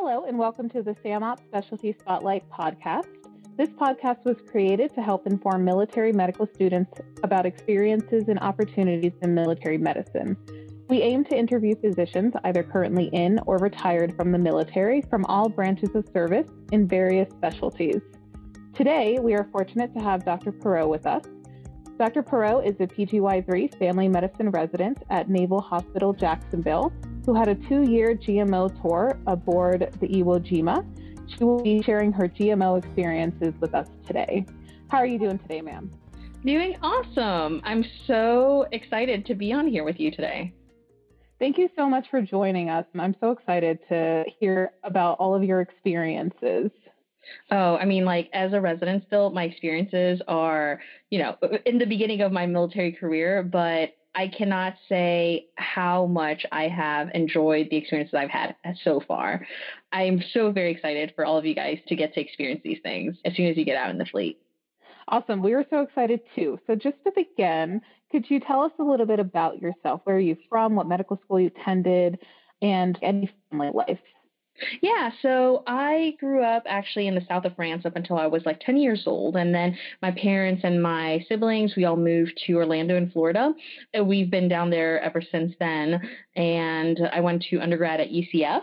Hello, and welcome to the SAMOP Specialty Spotlight podcast. This podcast was created to help inform military medical students about experiences and opportunities in military medicine. We aim to interview physicians either currently in or retired from the military from all branches of service in various specialties. Today, we are fortunate to have Dr. Perot with us. Dr. Perot is a PGY3 family medicine resident at Naval Hospital Jacksonville who had a two year GMO tour aboard the Iwo Jima. She will be sharing her GMO experiences with us today. How are you doing today, ma'am? Doing awesome. I'm so excited to be on here with you today. Thank you so much for joining us. I'm so excited to hear about all of your experiences. Oh, I mean, like as a resident still, my experiences are, you know, in the beginning of my military career, but I cannot say how much I have enjoyed the experiences I've had so far. I'm so very excited for all of you guys to get to experience these things as soon as you get out in the fleet. Awesome. We are so excited too. So, just to begin, could you tell us a little bit about yourself? Where are you from? What medical school you attended? And any family life? Yeah, so I grew up actually in the south of France up until I was like 10 years old. And then my parents and my siblings, we all moved to Orlando in Florida. And we've been down there ever since then. And I went to undergrad at UCF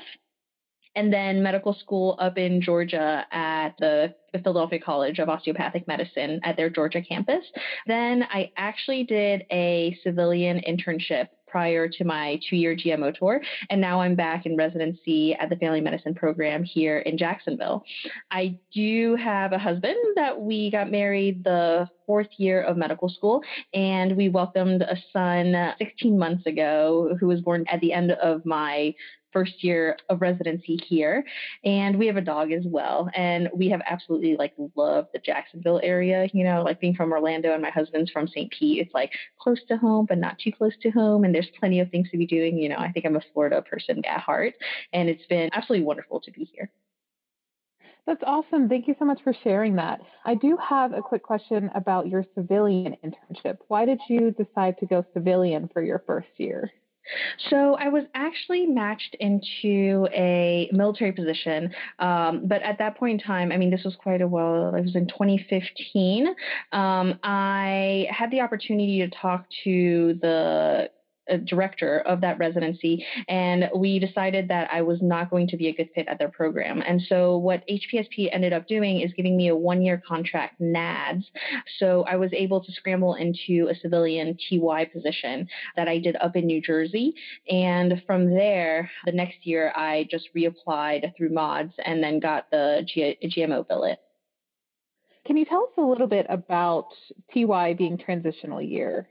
and then medical school up in Georgia at the Philadelphia College of Osteopathic Medicine at their Georgia campus. Then I actually did a civilian internship prior to my two year GMO tour. And now I'm back in residency at the family medicine program here in Jacksonville. I do have a husband that we got married the fourth year of medical school, and we welcomed a son 16 months ago who was born at the end of my first year of residency here. And we have a dog as well. And we have absolutely like loved the Jacksonville area, you know, like being from Orlando and my husband's from St. Pete. It's like close to home, but not too close to home. And there's plenty of things to be doing. You know, I think I'm a Florida person at heart. And it's been absolutely wonderful to be here. That's awesome. Thank you so much for sharing that. I do have a quick question about your civilian internship. Why did you decide to go civilian for your first year? So I was actually matched into a military position, um, but at that point in time, I mean, this was quite a while. It was in 2015. Um, I had the opportunity to talk to the director of that residency, and we decided that I was not going to be a good fit at their program. And so, what HPSP ended up doing is giving me a one year contract NADS. So, I was able to scramble into a civilian TY position that I did up in New Jersey. And from there, the next year, I just reapplied through MODS and then got the G- GMO billet. Can you tell us a little bit about TY being transitional year?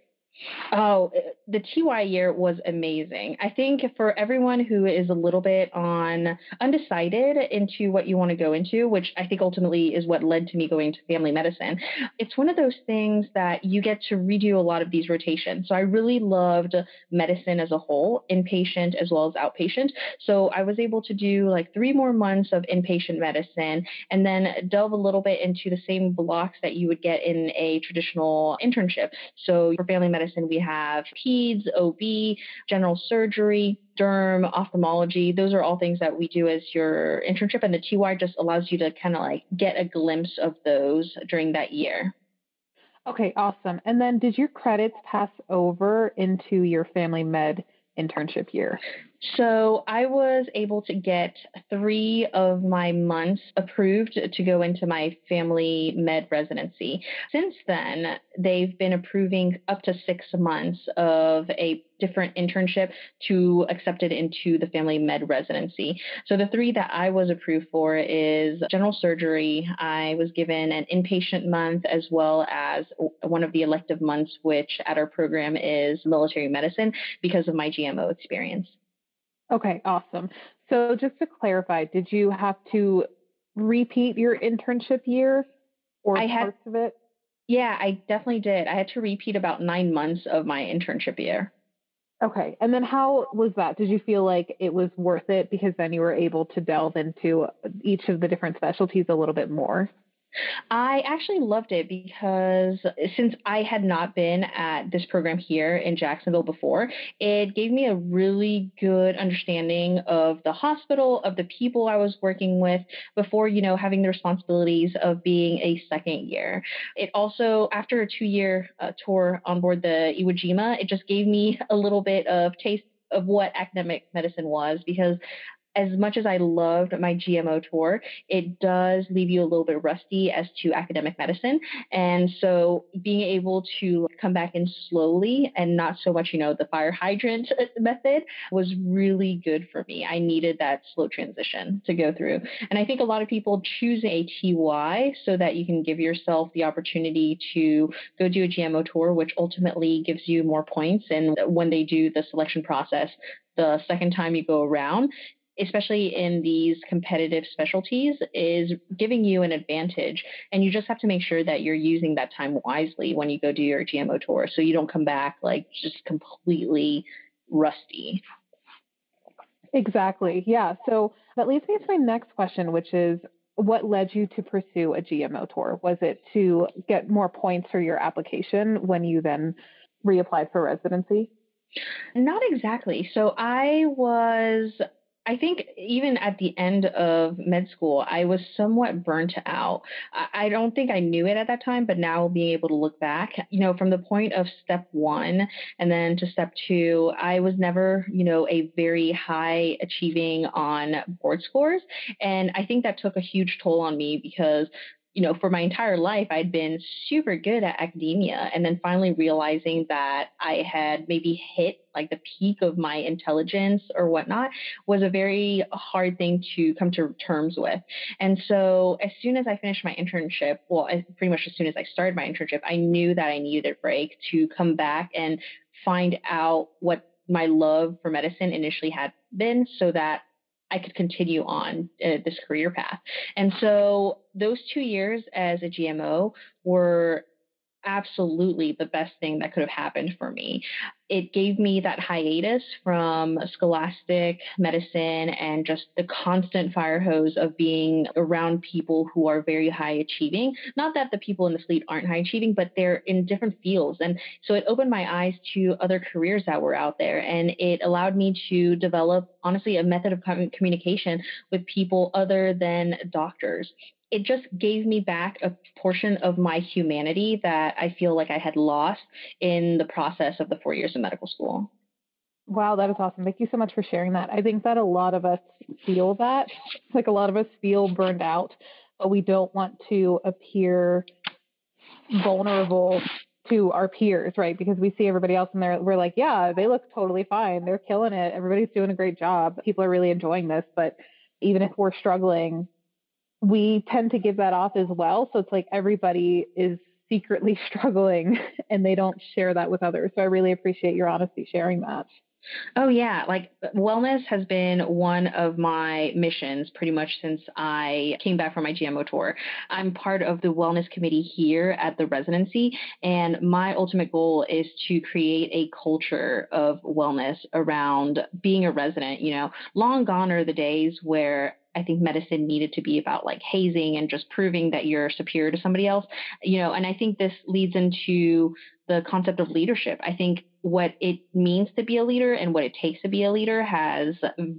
Oh, uh, the TY year was amazing. I think for everyone who is a little bit on undecided into what you want to go into, which I think ultimately is what led to me going to family medicine, it's one of those things that you get to redo a lot of these rotations. So I really loved medicine as a whole, inpatient as well as outpatient. So I was able to do like three more months of inpatient medicine and then delve a little bit into the same blocks that you would get in a traditional internship. So for family medicine, medicine, we have peds, OB, general surgery, derm, ophthalmology. Those are all things that we do as your internship. And the TY just allows you to kind of like get a glimpse of those during that year. Okay, awesome. And then did your credits pass over into your family med internship year? So I was able to get three of my months approved to go into my family med residency. Since then, they've been approving up to six months of a different internship to accept it into the family med residency. So the three that I was approved for is general surgery. I was given an inpatient month as well as one of the elective months, which at our program is military medicine because of my GMO experience. Okay, awesome. So just to clarify, did you have to repeat your internship year or I parts had, of it? Yeah, I definitely did. I had to repeat about nine months of my internship year. Okay. And then how was that? Did you feel like it was worth it because then you were able to delve into each of the different specialties a little bit more? I actually loved it because since I had not been at this program here in Jacksonville before, it gave me a really good understanding of the hospital, of the people I was working with before, you know, having the responsibilities of being a second year. It also, after a two year uh, tour on board the Iwo Jima, it just gave me a little bit of taste of what academic medicine was because as much as I loved my GMO tour, it does leave you a little bit rusty as to academic medicine. And so being able to come back in slowly and not so much, you know, the fire hydrant method was really good for me. I needed that slow transition to go through. And I think a lot of people choose a TY so that you can give yourself the opportunity to go do a GMO tour, which ultimately gives you more points. And when they do the selection process, the second time you go around, especially in these competitive specialties, is giving you an advantage. And you just have to make sure that you're using that time wisely when you go do your GMO tour so you don't come back like just completely rusty. Exactly. Yeah. So that leads me to my next question, which is what led you to pursue a GMO tour? Was it to get more points for your application when you then reapplied for residency? Not exactly. So I was I think even at the end of med school, I was somewhat burnt out. I don't think I knew it at that time, but now being able to look back, you know, from the point of step one and then to step two, I was never, you know, a very high achieving on board scores. And I think that took a huge toll on me because you know, for my entire life, I'd been super good at academia. And then finally realizing that I had maybe hit like the peak of my intelligence or whatnot was a very hard thing to come to terms with. And so as soon as I finished my internship, well, I, pretty much as soon as I started my internship, I knew that I needed a break to come back and find out what my love for medicine initially had been so that I could continue on uh, this career path. And so those two years as a GMO were absolutely the best thing that could have happened for me. It gave me that hiatus from scholastic medicine and just the constant fire hose of being around people who are very high achieving. Not that the people in the fleet aren't high achieving, but they're in different fields. And so it opened my eyes to other careers that were out there. And it allowed me to develop, honestly, a method of communication with people other than doctors it just gave me back a portion of my humanity that I feel like I had lost in the process of the four years of medical school. Wow, that is awesome. Thank you so much for sharing that. I think that a lot of us feel that. Like a lot of us feel burned out, but we don't want to appear vulnerable to our peers, right? Because we see everybody else and they're we're like, yeah, they look totally fine. They're killing it. Everybody's doing a great job. People are really enjoying this, but even if we're struggling, we tend to give that off as well. So it's like everybody is secretly struggling and they don't share that with others. So I really appreciate your honesty sharing that. Oh, yeah. Like wellness has been one of my missions pretty much since I came back from my GMO tour. I'm part of the wellness committee here at the residency, and my ultimate goal is to create a culture of wellness around being a resident. You know, long gone are the days where I think medicine needed to be about like hazing and just proving that you're superior to somebody else, you know, and I think this leads into the concept of leadership. I think what it means to be a leader and what it takes to be a leader has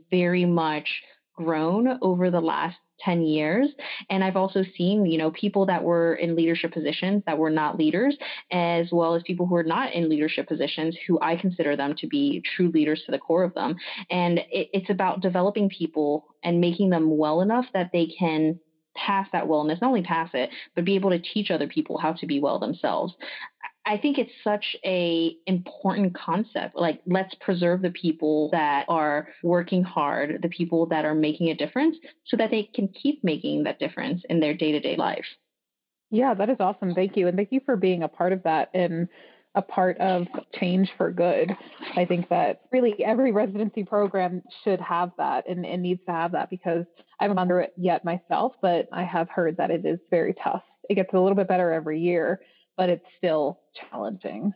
very much grown over the last 10 years. And i've also seen you know people that were in leadership positions that were not leaders as well as people who are not in leadership positions who i consider them to be true leaders to the core of them. And it, it's about developing people and making them well enough that they can pass that wellness not only pass it but be able to teach other people how to be well themselves I think it's such a important concept. Like, let's preserve the people that are working hard, the people that are making a difference, so that they can keep making that difference in their day to day life. Yeah, that is awesome. Thank you. And thank you for being a part of that and a part of change for good. I think that really every residency program should have that and, and needs to have that because I haven't through it yet myself, but I have heard that it is very tough. It gets a little bit better every year but it's still challenging.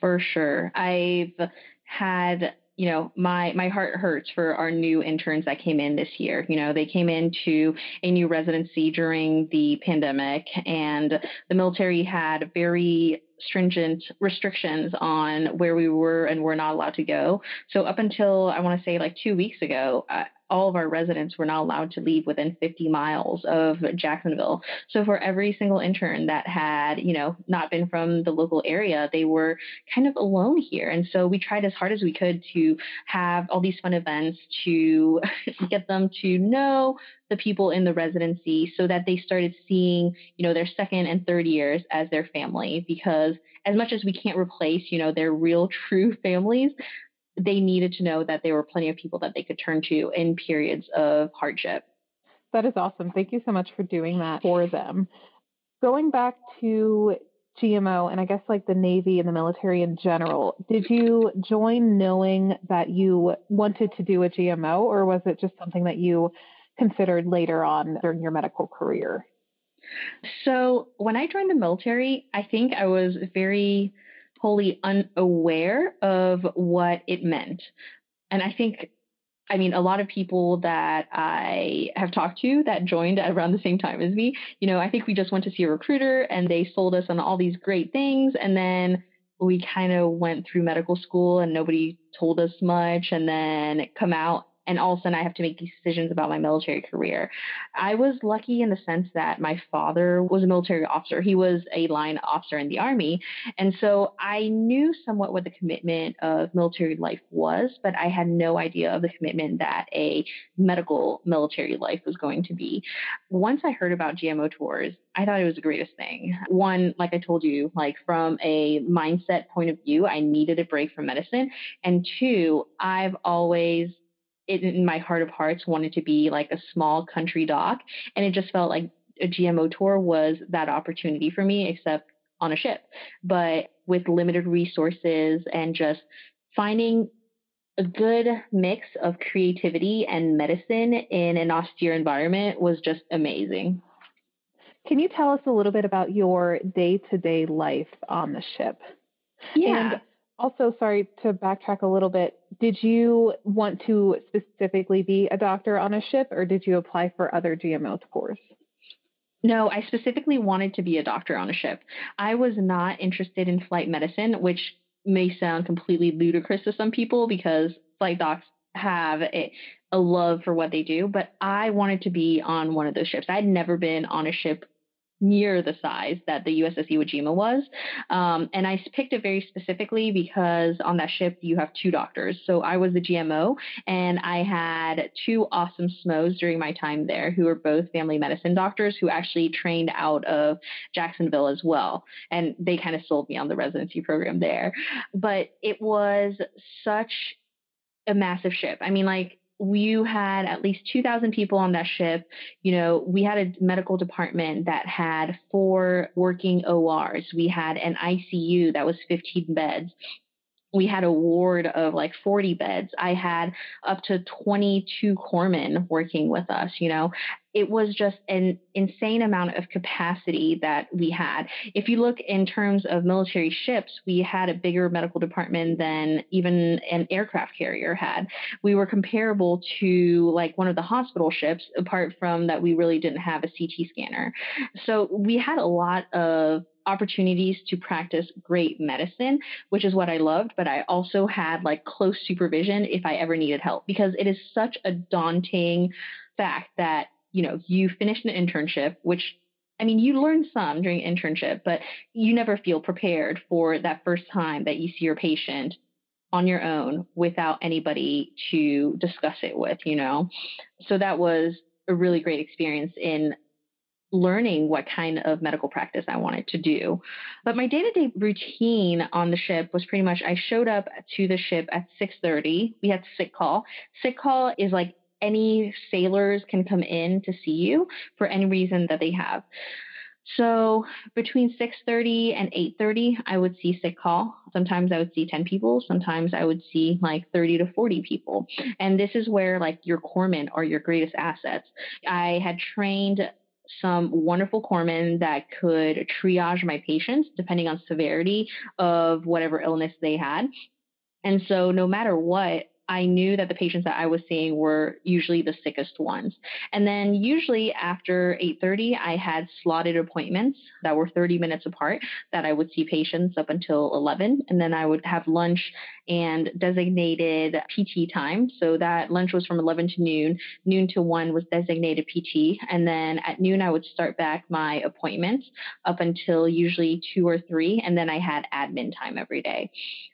For sure. I've had you know, my my heart hurts for our new interns that came in this year. You know, they came into a new residency during the pandemic, and the military had very stringent restrictions on where we were and were not allowed to go. So up until I want to say like two weeks ago, uh, all of our residents were not allowed to leave within 50 miles of Jacksonville. So for every single intern that had, you know, not been from the local area, they were kind of alone here. And so we tried as hard as we could to have all these fun events to get them to know the people in the residency so that they started seeing, you know, their second and third years as their family because as much as we can't replace, you know, their real true families, they needed to know that there were plenty of people that they could turn to in periods of hardship. That is awesome. Thank you so much for doing that for them. Going back to GMO and I guess like the Navy and the military in general, did you join knowing that you wanted to do a GMO or was it just something that you considered later on during your medical career? So, when I joined the military, I think I was very wholly unaware of what it meant. And I think, I mean, a lot of people that I have talked to that joined around the same time as me, you know, I think we just went to see a recruiter and they sold us on all these great things. And then we kind of went through medical school and nobody told us much and then come out and all of a sudden I have to make these decisions about my military career. I was lucky in the sense that my father was a military officer. He was a line officer in the army. And so I knew somewhat what the commitment of military life was, but I had no idea of the commitment that a medical military life was going to be. Once I heard about GMO tours, I thought it was the greatest thing. One, like I told you, like from a mindset point of view, I needed a break from medicine. And two, I've always in my heart of hearts wanted to be like a small country doc and it just felt like a GMO tour was that opportunity for me except on a ship but with limited resources and just finding a good mix of creativity and medicine in an austere environment was just amazing. Can you tell us a little bit about your day-to-day life on the ship? Yeah. And also, sorry to backtrack a little bit. Did you want to specifically be a doctor on a ship, or did you apply for other GMO tours? No, I specifically wanted to be a doctor on a ship. I was not interested in flight medicine, which may sound completely ludicrous to some people because flight docs have a, a love for what they do, but I wanted to be on one of those ships. I had never been on a ship near the size that the USS Iwo Jima was. Um, and I picked it very specifically because on that ship you have two doctors. So I was the GMO, and I had two awesome SMOs during my time there who were both family medicine doctors who actually trained out of Jacksonville as well. And they kind of sold me on the residency program there. But it was such a massive ship. I mean, like you had at least 2,000 people on that ship. You know, we had a medical department that had four working ORs. We had an ICU that was 15 beds we had a ward of like 40 beds. I had up to 22 corpsmen working with us, you know. It was just an insane amount of capacity that we had. If you look in terms of military ships, we had a bigger medical department than even an aircraft carrier had. We were comparable to like one of the hospital ships, apart from that we really didn't have a CT scanner. So we had a lot of opportunities to practice great medicine, which is what I loved, but I also had like close supervision if I ever needed help because it is such a daunting fact that, you know, you finish an internship, which I mean, you learn some during internship, but you never feel prepared for that first time that you see your patient on your own without anybody to discuss it with, you know? So that was a really great experience in learning what kind of medical practice I wanted to do. But my day-to-day routine on the ship was pretty much I showed up to the ship at 6:30. We had sick call. Sick call is like any sailors can come in to see you for any reason that they have. So between 6:30 and 8:30, I would see sick call. Sometimes I would see 10 people. Sometimes I would see like 30 to 40 people. And this is where like your corpsmen are your greatest assets. I had trained some wonderful corpsmen that could triage my patients depending on severity of whatever illness they had. And so no matter what, I knew that the patients that I was seeing were usually the sickest ones. And then usually after 8:30 I had slotted appointments that were 30 minutes apart that I would see patients up until 11 and then I would have lunch and designated PT time. So that lunch was from 11 to noon, noon to 1 was designated PT and then at noon I would start back my appointments up until usually 2 or 3 and then I had admin time every day.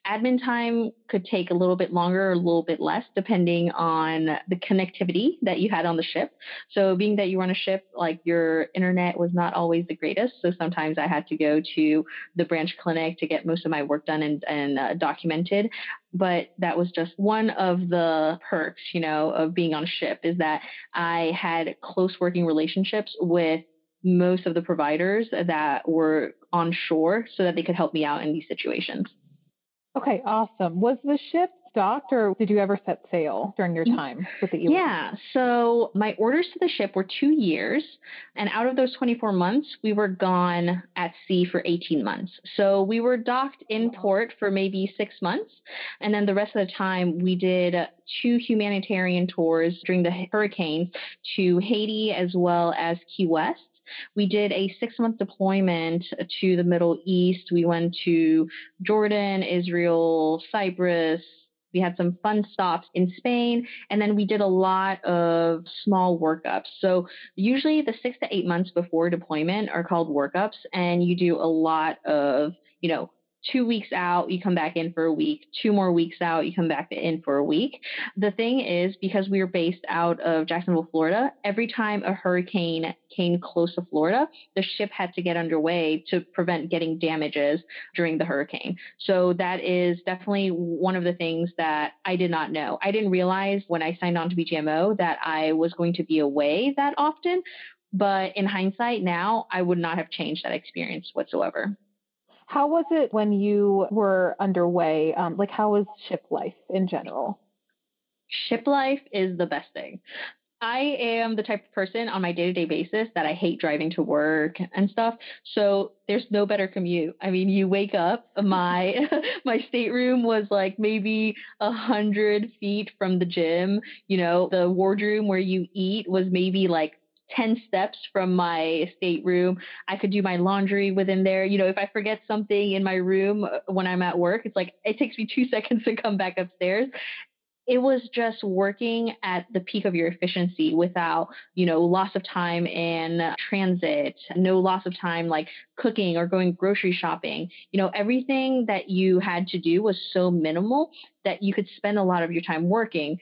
Admin time could take a little bit longer or a little bit less depending on the connectivity that you had on the ship. So, being that you were on a ship, like your internet was not always the greatest. So, sometimes I had to go to the branch clinic to get most of my work done and, and uh, documented. But that was just one of the perks, you know, of being on a ship is that I had close working relationships with most of the providers that were on shore so that they could help me out in these situations. Okay, awesome. Was the ship docked or did you ever set sail during your time with the E? Yeah. So my orders to the ship were two years. And out of those 24 months, we were gone at sea for 18 months. So we were docked in port for maybe six months. And then the rest of the time, we did two humanitarian tours during the hurricanes to Haiti as well as Key West. We did a six month deployment to the Middle East. We went to Jordan, Israel, Cyprus, we had some fun stops in Spain, and then we did a lot of small workups. So usually the six to eight months before deployment are called workups, and you do a lot of, you know, two weeks out, you come back in for a week, two more weeks out, you come back in for a week. The thing is, because we were based out of Jacksonville, Florida, every time a hurricane came close to Florida, the ship had to get underway to prevent getting damages during the hurricane. So that is definitely one of the things that I did not know. I didn't realize when I signed on to BGMO that I was going to be away that often. But in hindsight now, I would not have changed that experience whatsoever. How was it when you were underway? Um, like, how was ship life in general? Ship life is the best thing. I am the type of person on my day to day basis that I hate driving to work and stuff. So there's no better commute. I mean, you wake up, my my stateroom was like maybe a hundred feet from the gym. You know, the wardroom where you eat was maybe like 10 steps from my stateroom. I could do my laundry within there. You know, if I forget something in my room uh, when I'm at work, it's like it takes me two seconds to come back upstairs it was just working at the peak of your efficiency without, you know, loss of time in transit, no loss of time like cooking or going grocery shopping. You know, everything that you had to do was so minimal that you could spend a lot of your time working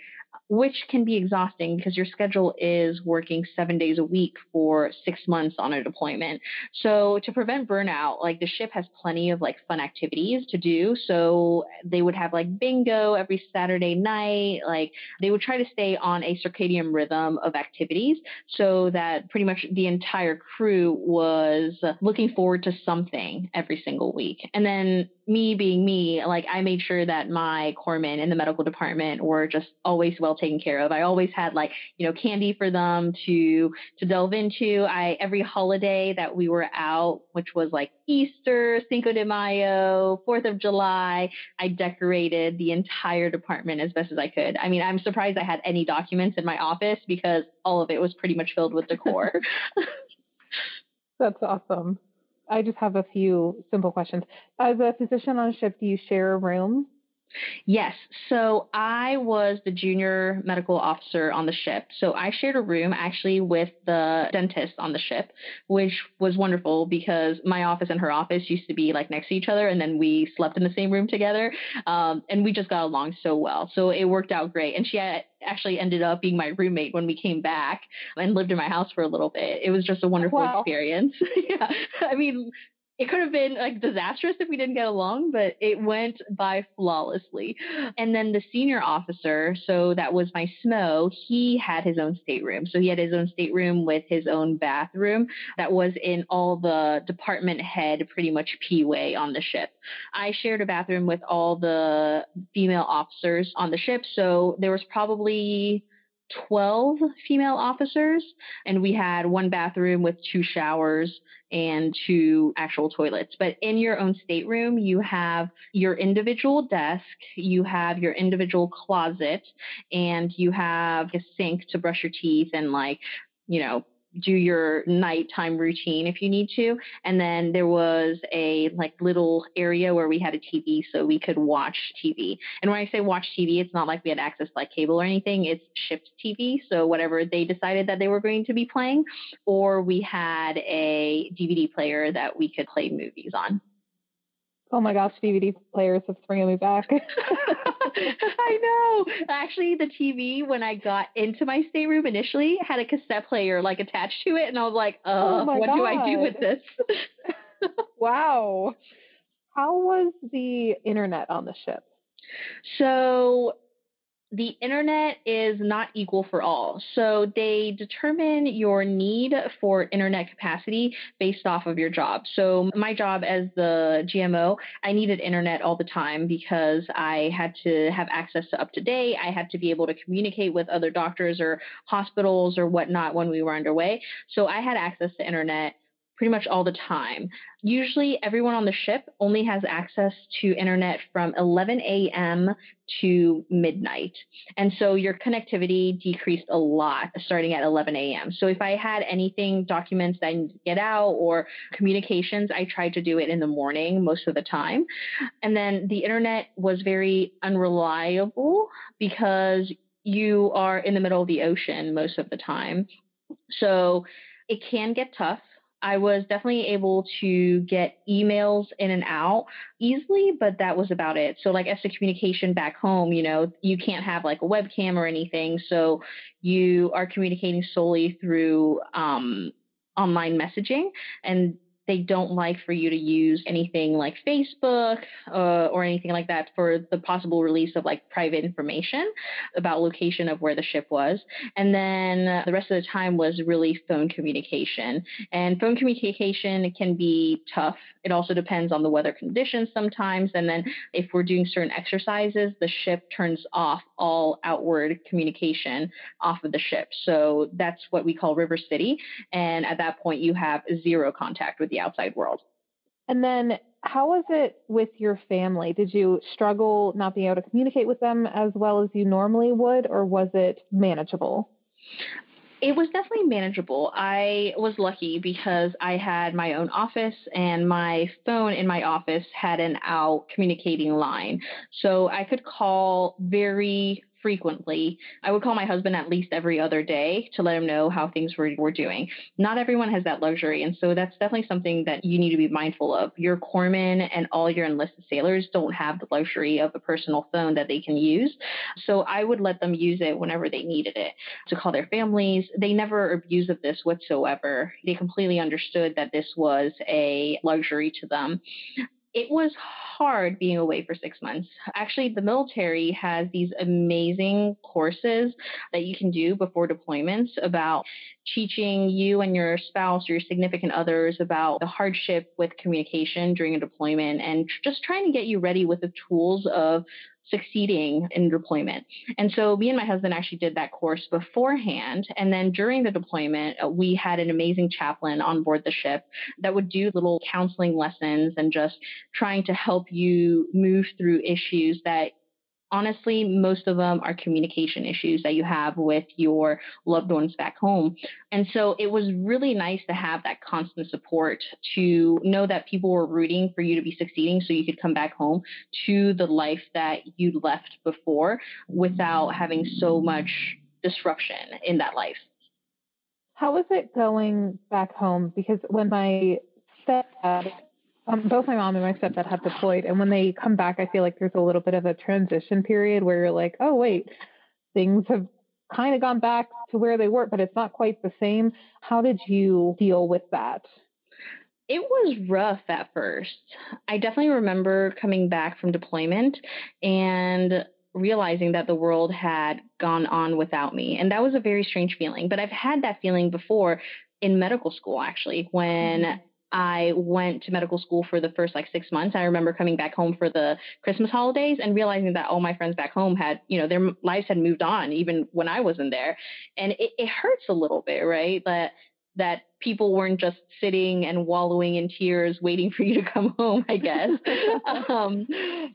which can be exhausting because your schedule is working seven days a week for six months on a deployment. So to prevent burnout, like the ship has plenty of like fun activities to do. So they would have like bingo every Saturday night. Like they would try to stay on a circadian rhythm of activities so that pretty much the entire crew was looking forward to something every single week. And then me being me, like I made sure that my corpsmen in the medical department were just always well taken care of. I always had like, you know, candy for them to to delve into. I every holiday that we were out, which was like Easter, Cinco de Mayo, 4th of July, I decorated the entire department as best as I could. I mean, I'm surprised I had any documents in my office because all of it was pretty much filled with decor. That's awesome. I just have a few simple questions. As a physician on a ship, do you share a room? Yes. So I was the junior medical officer on the ship. So I shared a room actually with the dentist on the ship, which was wonderful because my office and her office used to be like next to each other. And then we slept in the same room together. Um, and we just got along so well. So it worked out great. And she had, actually ended up being my roommate when we came back and lived in my house for a little bit. It was just a wonderful wow. experience. yeah. I mean, it could have been like disastrous if we didn't get along, but it went by flawlessly. And then the senior officer, so that was my SMO, he had his own stateroom. So he had his own stateroom with his own bathroom that was in all the department head, pretty much P way on the ship. I shared a bathroom with all the female officers on the ship. So there was probably 12 female officers, and we had one bathroom with two showers and two actual toilets. But in your own stateroom, you have your individual desk, you have your individual closet, and you have a sink to brush your teeth and like, you know, do your nighttime routine if you need to. And then there was a like little area where we had a TV so we could watch TV. And when I say watch TV, it's not like we had access to like cable or anything. It's shipped TV. So whatever they decided that they were going to be playing, or we had a DVD player that we could play movies on. Oh my gosh, DVD players have bringing me back. I know. Actually, the TV when I got into my stateroom initially had a cassette player like attached to it, and I was like, "Uh, oh what God. do I do with this?" wow. How was the internet on the ship? So the internet is not equal for all. So they determine your need for internet capacity based off of your job. So my job as the GMO, I needed internet all the time because I had to have access to UpToDate. I had to be able to communicate with other doctors or hospitals or whatnot when we were underway. So I had access to internet pretty much all the time. Usually, everyone on the ship only has access to internet from 11 a.m. to midnight. And so your connectivity decreased a lot starting at 11 a.m. So if I had anything, documents that I need to get out or communications, I tried to do it in the morning most of the time. And then the internet was very unreliable because you are in the middle of the ocean most of the time. So it can get tough I was definitely able to get emails in and out easily, but that was about it. So, like, as to communication back home, you know, you can't have like a webcam or anything. So, you are communicating solely through um, online messaging. And they don't like for you to use anything like Facebook uh, or anything like that for the possible release of like private information about location of where the ship was. And then the rest of the time was really phone communication. And phone communication can be tough. It also depends on the weather conditions sometimes. And then if we're doing certain exercises, the ship turns off all outward communication off of the ship. So that's what we call River City. And at that point, you have zero contact with the outside world. And then how was it with your family? Did you struggle not being able to communicate with them as well as you normally would, or was it manageable? It was definitely manageable. I was lucky because I had my own office and my phone in my office had an out communicating line. So I could call very frequently. I would call my husband at least every other day to let him know how things were, were doing. Not everyone has that luxury. And so that's definitely something that you need to be mindful of. Your corpsmen and all your enlisted sailors don't have the luxury of a personal phone that they can use. So I would let them use it whenever they needed it to call their families. They never abused of this whatsoever. They completely understood that this was a luxury to them it was hard being away for six months. Actually, the military has these amazing courses that you can do before deployments about teaching you and your spouse or your significant others about the hardship with communication during a deployment and just trying to get you ready with the tools of succeeding in deployment. And so me and my husband actually did that course beforehand. And then during the deployment, uh, we had an amazing chaplain on board the ship that would do little counseling lessons and just trying to help you move through issues that honestly, most of them are communication issues that you have with your loved ones back home. And so it was really nice to have that constant support to know that people were rooting for you to be succeeding so you could come back home to the life that you left before without having so much disruption in that life. How was it going back home? Because when my stepdad um, both my mom and my stepdad have deployed, and when they come back, I feel like there's a little bit of a transition period where you're like, oh wait, things have kind of gone back to where they were, but it's not quite the same. How did you deal with that? It was rough at first. I definitely remember coming back from deployment and realizing that the world had gone on without me. And that was a very strange feeling. But I've had that feeling before in medical school, actually, when mm-hmm I went to medical school for the first like six months. I remember coming back home for the Christmas holidays and realizing that all my friends back home had, you know, their lives had moved on even when I wasn't there. And it, it hurts a little bit, right? But that people weren't just sitting and wallowing in tears waiting for you to come home, I guess. um,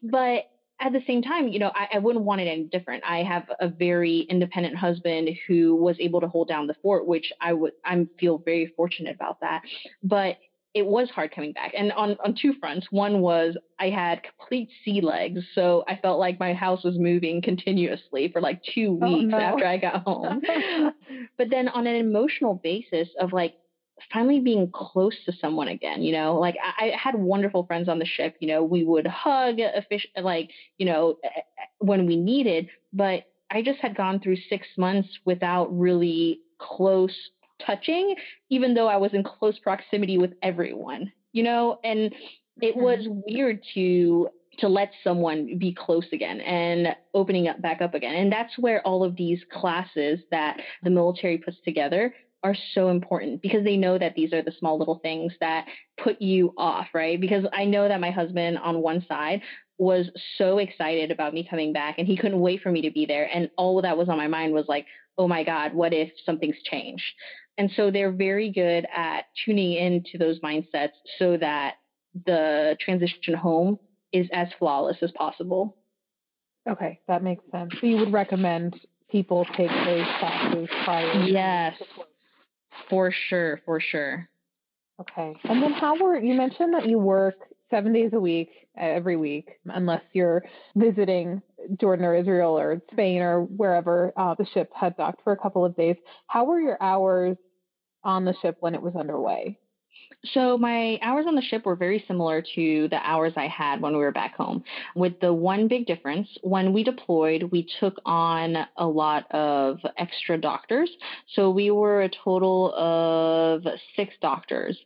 but at the same time, you know, I, I, wouldn't want it any different. I have a very independent husband who was able to hold down the fort, which I would I feel very fortunate about that. But it was hard coming back, and on on two fronts. One was I had complete sea legs, so I felt like my house was moving continuously for like two oh, weeks oh, no. after I got home. but then on an emotional basis of like finally being close to someone again you know like I, I, had wonderful friends on the ship you know we would hug a fish uh, like you know when we needed but i just had gone through six months without really close touching even though i was in close proximity with everyone you know and it was mm-hmm. weird to to let someone be close again and opening up back up again and that's where all of these classes that the military puts together are so important because they know that these are the small little things that put you off, right? Because I know that my husband on one side was so excited about me coming back and he couldn't wait for me to be there. And all that was on my mind was like, oh my God, what if something's changed? And so they're very good at tuning into those mindsets so that the transition home is as flawless as possible. Okay, that makes sense. So you would recommend people take those classes prior? Yes, for sure, for sure. Okay. And then how were you mentioned that you work seven days a week every week, unless you're visiting Jordan or Israel or Spain or wherever uh, the ship had docked for a couple of days. How were your hours on the ship when it was underway? So my hours on the ship were very similar to the hours I had when we were back home, with the one big difference. When we deployed, we took on a lot of extra doctors. So we were a total of six doctors.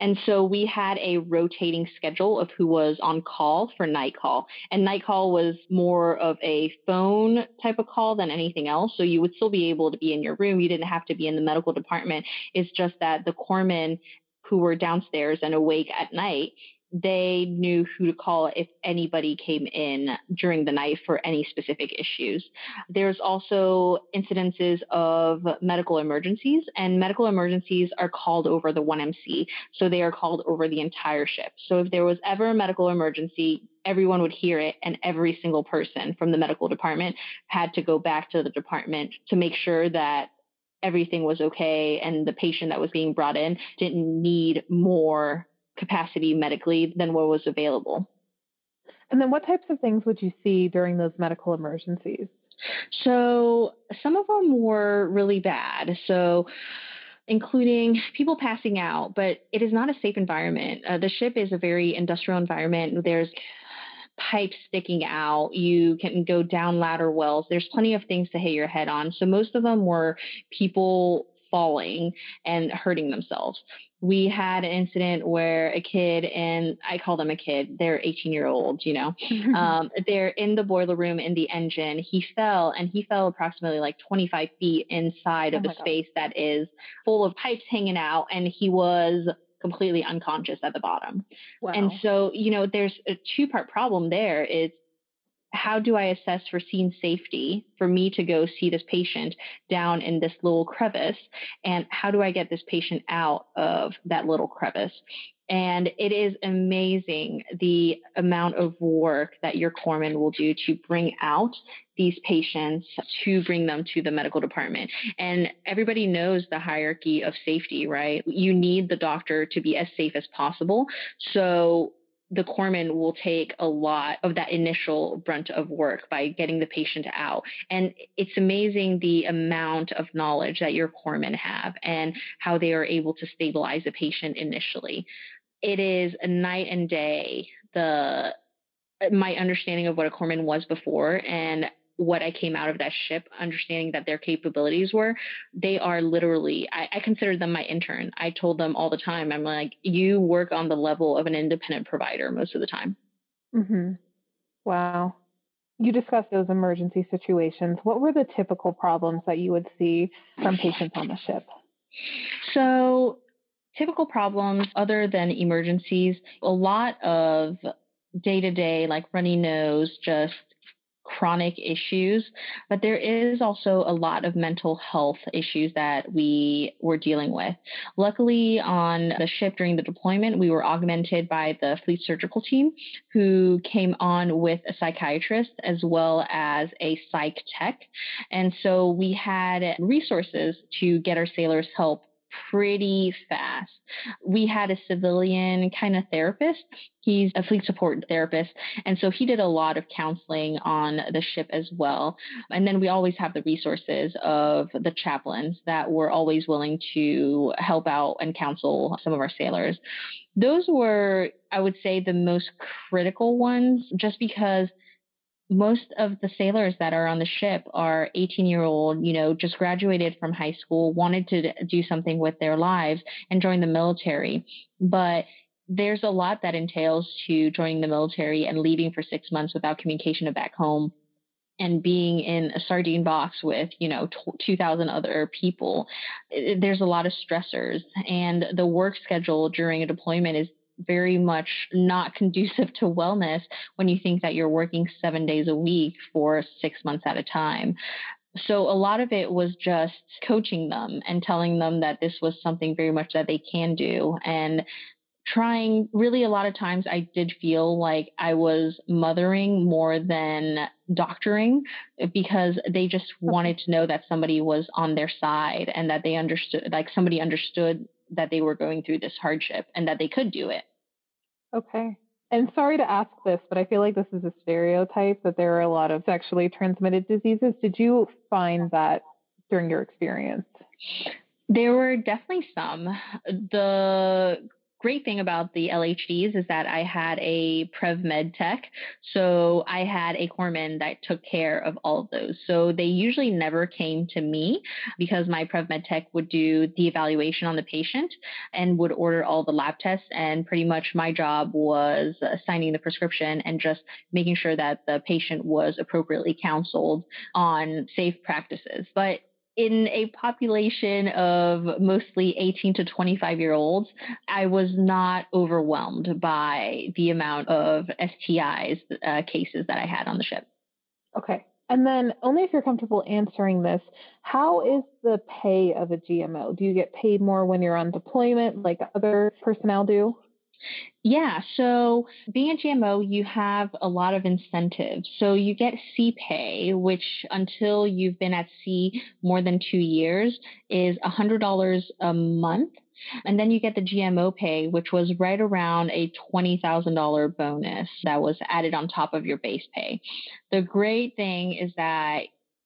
And so we had a rotating schedule of who was on call for night call. And night call was more of a phone type of call than anything else. So you would still be able to be in your room. You didn't have to be in the medical department. It's just that the corpsmen who were downstairs and awake at night, they knew who to call if anybody came in during the night for any specific issues. There's also incidences of medical emergencies, and medical emergencies are called over the 1MC. So they are called over the entire ship. So if there was ever a medical emergency, everyone would hear it, and every single person from the medical department had to go back to the department to make sure that everything was okay and the patient that was being brought in didn't need more capacity medically than what was available. And then what types of things would you see during those medical emergencies? So some of them were really bad. So including people passing out, but it is not a safe environment. Uh, the ship is a very industrial environment. There's pipes sticking out. You can go down ladder wells. There's plenty of things to hit your head on. So most of them were people falling and hurting themselves. We had an incident where a kid, and I call them a kid, they're 18 year olds, you know, um, they're in the boiler room in the engine. He fell and he fell approximately like 25 feet inside of oh a space God. that is full of pipes hanging out. And he was completely unconscious at the bottom. Wow. And so, you know, there's a two part problem there is how do I assess for scene safety for me to go see this patient down in this little crevice? And how do I get this patient out of that little crevice? And it is amazing the amount of work that your corpsman will do to bring out these patients to bring them to the medical department. And everybody knows the hierarchy of safety, right? You need the doctor to be as safe as possible. So the corpsman will take a lot of that initial brunt of work by getting the patient out. And it's amazing the amount of knowledge that your corpsmen have and how they are able to stabilize a patient initially it is a night and day the my understanding of what a corpsman was before and what I came out of that ship, understanding that their capabilities were, they are literally, I, I consider them my intern. I told them all the time, I'm like, you work on the level of an independent provider most of the time. Mm-hmm. Wow. You discussed those emergency situations. What were the typical problems that you would see from patients on the ship? So typical problems other than emergencies, a lot of day to day, like runny nose, just chronic issues, but there is also a lot of mental health issues that we were dealing with. Luckily, on the ship during the deployment, we were augmented by the fleet surgical team who came on with a psychiatrist as well as a psych tech. And so we had resources to get our sailors help pretty fast. We had a civilian kind of therapist. He's a fleet support therapist. And so he did a lot of counseling on the ship as well. And then we always have the resources of the chaplains that were always willing to help out and counsel some of our sailors. Those were, I would say, the most critical ones just because most of the sailors that are on the ship are 18 year old, you know, just graduated from high school, wanted to do something with their lives and join the military. But there's a lot that entails to joining the military and leaving for six months without communication of back home and being in a sardine box with you know 2000 other people there's a lot of stressors and the work schedule during a deployment is very much not conducive to wellness when you think that you're working seven days a week for six months at a time. So a lot of it was just coaching them and telling them that this was something very much that they can do and trying really a lot of times I did feel like I was mothering more than doctoring because they just wanted to know that somebody was on their side and that they understood like somebody understood that they were going through this hardship and that they could do it. Okay. And sorry to ask this, but I feel like this is a stereotype that there are a lot of sexually transmitted diseases. Did you find that during your experience? There were definitely some. The great thing about the LHDs is that I had a Prev Med tech. So I had a corpsman that took care of all of those. So they usually never came to me because my Prev Med tech would do the evaluation on the patient and would order all the lab tests. And pretty much my job was signing the prescription and just making sure that the patient was appropriately counseled on safe practices. But in a population of mostly 18 to 25 year olds, I was not overwhelmed by the amount of STIs uh, cases that I had on the ship. Okay. And then, only if you're comfortable answering this, how is the pay of a GMO? Do you get paid more when you're on deployment like other personnel do? Yeah, so being a GMO, you have a lot of incentives. So you get sea pay, which until you've been at sea more than two years is $100 a month. And then you get the GMO pay, which was right around a $20,000 bonus that was added on top of your base pay. The great thing is that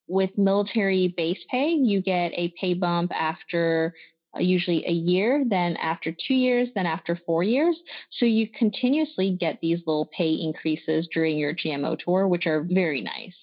with military base pay, you get a pay bump after usually a year, then after two years, then after four years. So you continuously get these little pay increases during your GMO tour, which are very nice.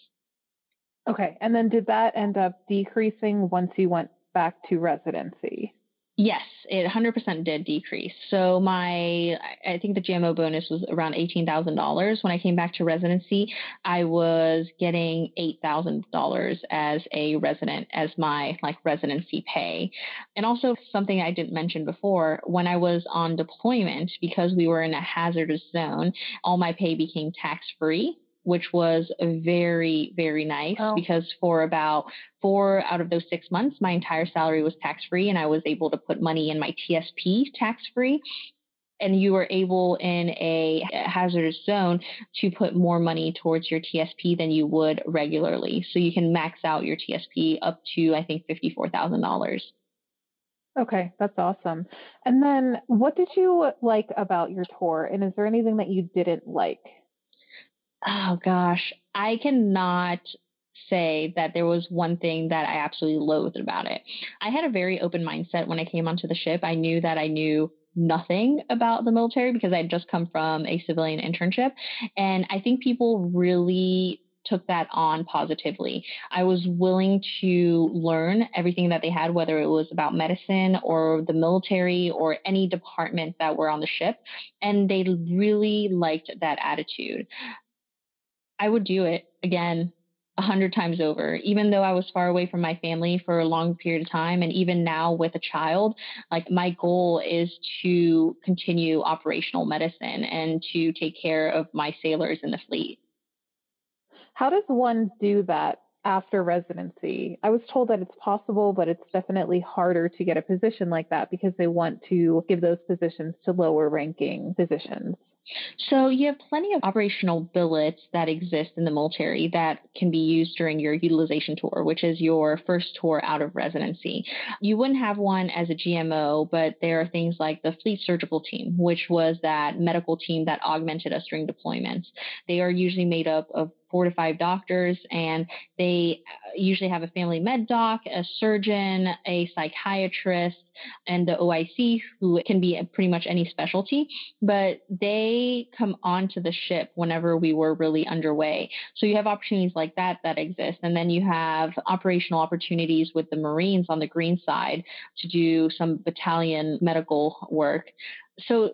Okay. And then did that end up decreasing once you went back to residency? Yes, it 100% did decrease. So my, I think the GMO bonus was around $18,000. When I came back to residency, I was getting $8,000 as a resident as my like residency pay. And also something I didn't mention before, when I was on deployment, because we were in a hazardous zone, all my pay became tax free which was very, very nice oh. because for about four out of those six months, my entire salary was tax free and I was able to put money in my TSP tax free. And you were able in a hazardous zone to put more money towards your TSP than you would regularly. So you can max out your TSP up to, I think, $54,000. Okay, that's awesome. And then what did you like about your tour? And is there anything that you didn't like? Oh gosh, I cannot say that there was one thing that I absolutely loathed about it. I had a very open mindset when I came onto the ship. I knew that I knew nothing about the military because I had just come from a civilian internship. And I think people really took that on positively. I was willing to learn everything that they had, whether it was about medicine or the military or any department that were on the ship. And they really liked that attitude. I would do it again a hundred times over. Even though I was far away from my family for a long period of time, and even now with a child, like my goal is to continue operational medicine and to take care of my sailors in the fleet. How does one do that after residency? I was told that it's possible, but it's definitely harder to get a position like that because they want to give those positions to lower ranking physicians. So you have plenty of operational billets that exist in the military that can be used during your utilization tour, which is your first tour out of residency. You wouldn't have one as a GMO, but there are things like the fleet surgical team, which was that medical team that augmented us during deployments. They are usually made up of four to five doctors, and they uh, usually have a family med doc, a surgeon, a psychiatrist, and the OIC, who can be pretty much any specialty. But they come onto the ship whenever we were really underway. So you have opportunities like that that exist. And then you have operational opportunities with the Marines on the green side to do some battalion medical work. So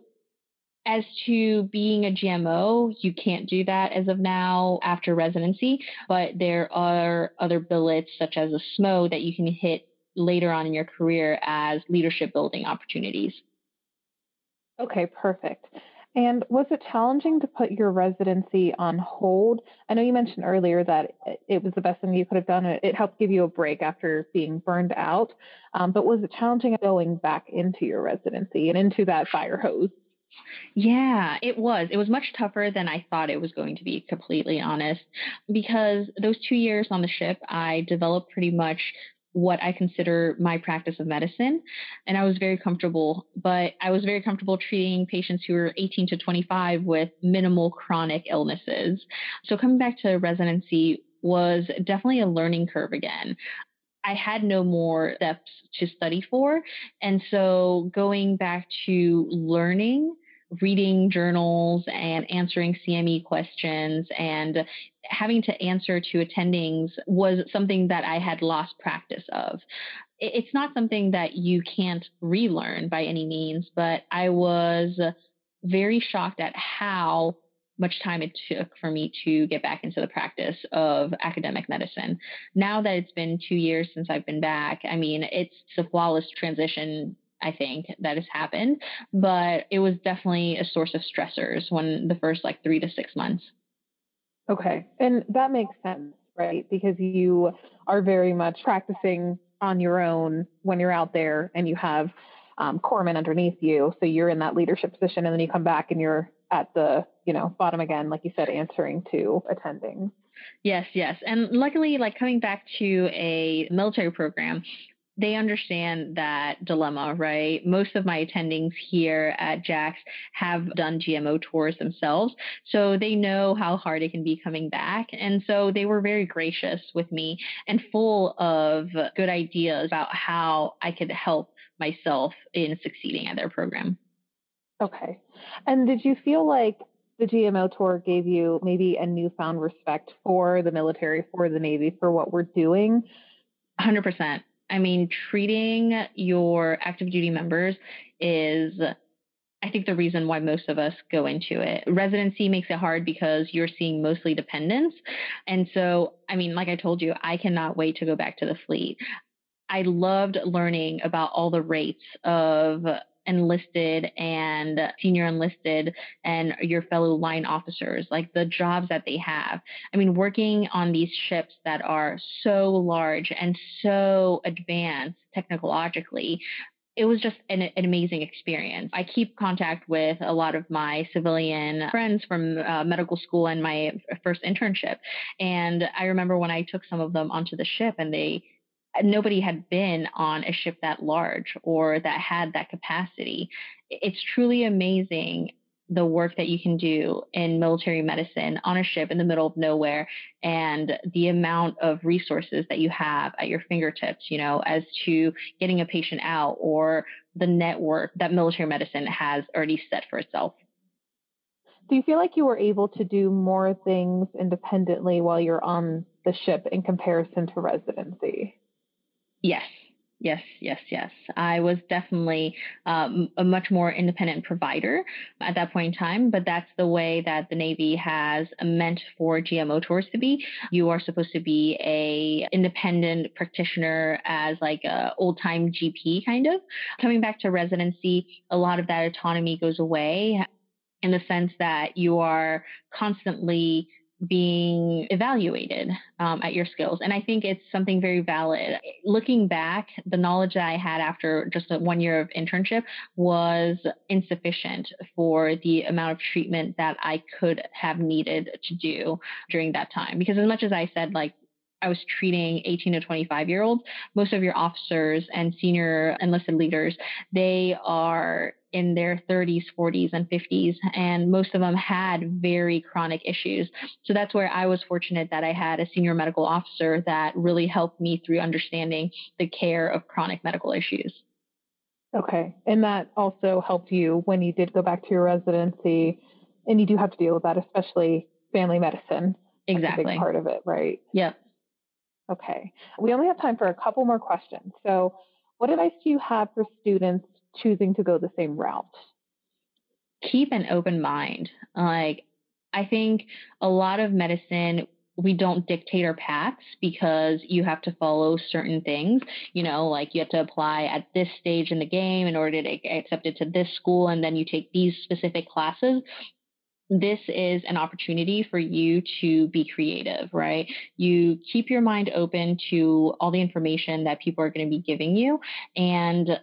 as to being a GMO, you can't do that as of now after residency, but there are other billets such as a SMO that you can hit later on in your career as leadership building opportunities. Okay, perfect. And was it challenging to put your residency on hold? I know you mentioned earlier that it was the best thing you could have done. It helped give you a break after being burned out. Um, but was it challenging going back into your residency and into that fire hose? Yeah, it was. It was much tougher than I thought it was going to be, completely honest, because those two years on the ship, I developed pretty much what I consider my practice of medicine. And I was very comfortable, but I was very comfortable treating patients who were 18 to 25 with minimal chronic illnesses. So coming back to residency was definitely a learning curve again. I had no more steps to study for. And so going back to learning reading journals and answering CME questions and having to answer to attendings was something that I had lost practice of. It's not something that you can't relearn by any means, but I was very shocked at how much time it took for me to get back into the practice of academic medicine. Now that it's been two years since I've been back, I mean, it's a flawless transition I think that has happened, but it was definitely a source of stressors when the first like three to six months. Okay. And that makes sense, right? Because you are very much practicing on your own when you're out there and you have um, corpsmen underneath you. So you're in that leadership position and then you come back and you're at the, you know, bottom again, like you said, answering to attending. Yes, yes. And luckily, like coming back to a military program, they understand that dilemma, right? Most of my attendings here at JAX have done GMO tours themselves. So they know how hard it can be coming back. And so they were very gracious with me and full of good ideas about how I could help myself in succeeding at their program. Okay. And did you feel like the GMO tour gave you maybe a newfound respect for the military, for the Navy, for what we're doing? 100%. I mean, treating your active duty members is I think the reason why most of us go into it. Residency makes it hard because you're seeing mostly dependents. And so, I mean, like I told you, I cannot wait to go back to the fleet. I loved learning about all the rates of enlisted and senior enlisted and your fellow line officers, like the jobs that they have. I mean, working on these ships that are so large and so advanced technologically, it was just an, an, amazing experience. I keep contact with a lot of my civilian friends from uh, medical school and my first internship. And I remember when I took some of them onto the ship and they nobody had been on a ship that large or that had that capacity. It's truly amazing the work that you can do in military medicine on a ship in the middle of nowhere and the amount of resources that you have at your fingertips, you know, as to getting a patient out or the network that military medicine has already set for itself. Do you feel like you were able to do more things independently while you're on the ship in comparison to residency? Yes, Yes, yes, yes. I was definitely um, a much more independent provider at that point in time, but that's the way that the Navy has meant for GMO tours to be. You are supposed to be a independent practitioner as like a old time GP kind of. Coming back to residency, a lot of that autonomy goes away in the sense that you are constantly being evaluated um, at your skills. And I think it's something very valid. Looking back, the knowledge that I had after just one year of internship was insufficient for the amount of treatment that I could have needed to do during that time. Because as much as I said, like, I was treating 18 to 25 year olds, most of your officers and senior enlisted leaders, they are in their 30s, 40s, and 50s, and most of them had very chronic issues. So that's where I was fortunate that I had a senior medical officer that really helped me through understanding the care of chronic medical issues. Okay. And that also helped you when you did go back to your residency, and you do have to deal with that, especially family medicine. Exactly. part of it, right? Yep. Okay. We only have time for a couple more questions. So, what advice do you have for students choosing to go the same route? Keep an open mind. Like, I think a lot of medicine, we don't dictate our paths because you have to follow certain things. You know, like you have to apply at this stage in the game in order to get accepted to this school, and then you take these specific classes this is an opportunity for you to be creative, right? You keep your mind open to all the information that people are going to be giving you. And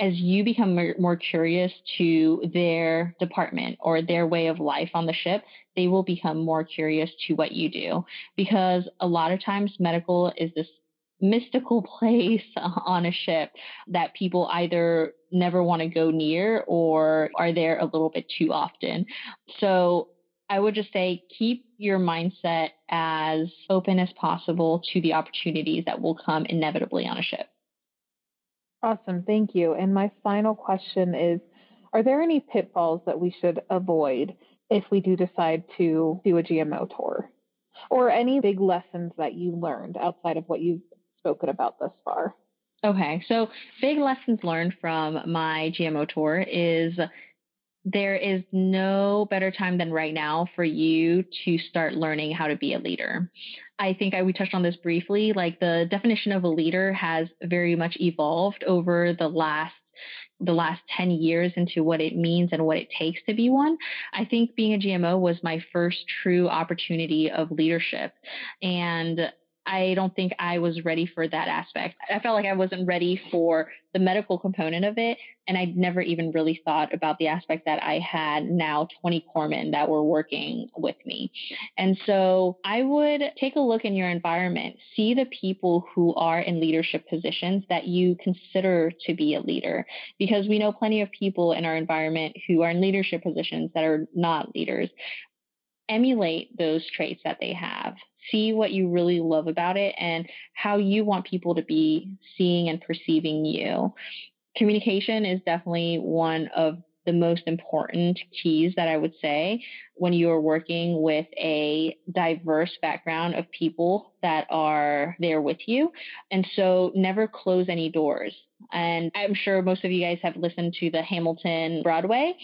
as you become more, curious to their department or their way of life on the ship, they will become more curious to what you do. Because a lot of times, medical is this mystical place on a ship that people either never want to go near or are there a little bit too often. So I would just say keep your mindset as open as possible to the opportunities that will come inevitably on a ship. Awesome. Thank you. And my final question is Are there any pitfalls that we should avoid if we do decide to do a GMO tour? Or any big lessons that you learned outside of what you've spoken about thus far? Okay, so big lessons learned from my GMO tour is there is no better time than right now for you to start learning how to be a leader. I think I we touched on this briefly. Like the definition of a leader has very much evolved over the last the last 10 years into what it means and what it takes to be one. I think being a GMO was my first true opportunity of leadership. And I don't think I was ready for that aspect. I felt like I wasn't ready for the medical component of it. And I'd never even really thought about the aspect that I had now 20 corpsmen that were working with me. And so I would take a look in your environment, see the people who are in leadership positions that you consider to be a leader, because we know plenty of people in our environment who are in leadership positions that are not leaders emulate those traits that they have. See what you really love about it and how you want people to be seeing and perceiving you. Communication is definitely one of the most important keys that I would say when you are working with a diverse background of people that are there with you. And so never close any doors. And I'm sure most of you guys have listened to the Hamilton Broadway.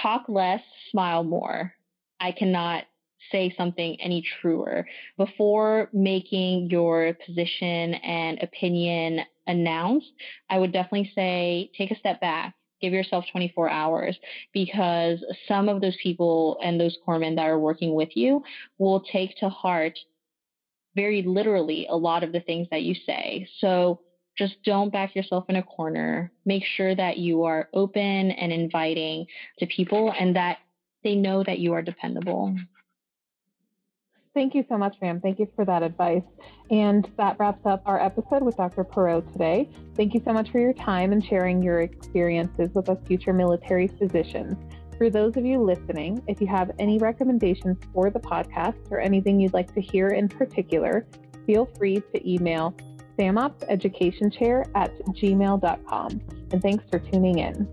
Talk less, smile more. I cannot say something any truer. Before making your position and opinion announced, I would definitely say take a step back. Give yourself 24 hours because some of those people and those corpsmen that are working with you will take to heart very literally a lot of the things that you say. So just don't back yourself in a corner. Make sure that you are open and inviting to people and that they know that you are dependable. Thank you so much, ma'am. Thank you for that advice. And that wraps up our episode with Dr. Perot today. Thank you so much for your time and sharing your experiences with us future military physicians. For those of you listening, if you have any recommendations for the podcast or anything you'd like to hear in particular, feel free to email samopseducationchair at gmail.com. And thanks for tuning in.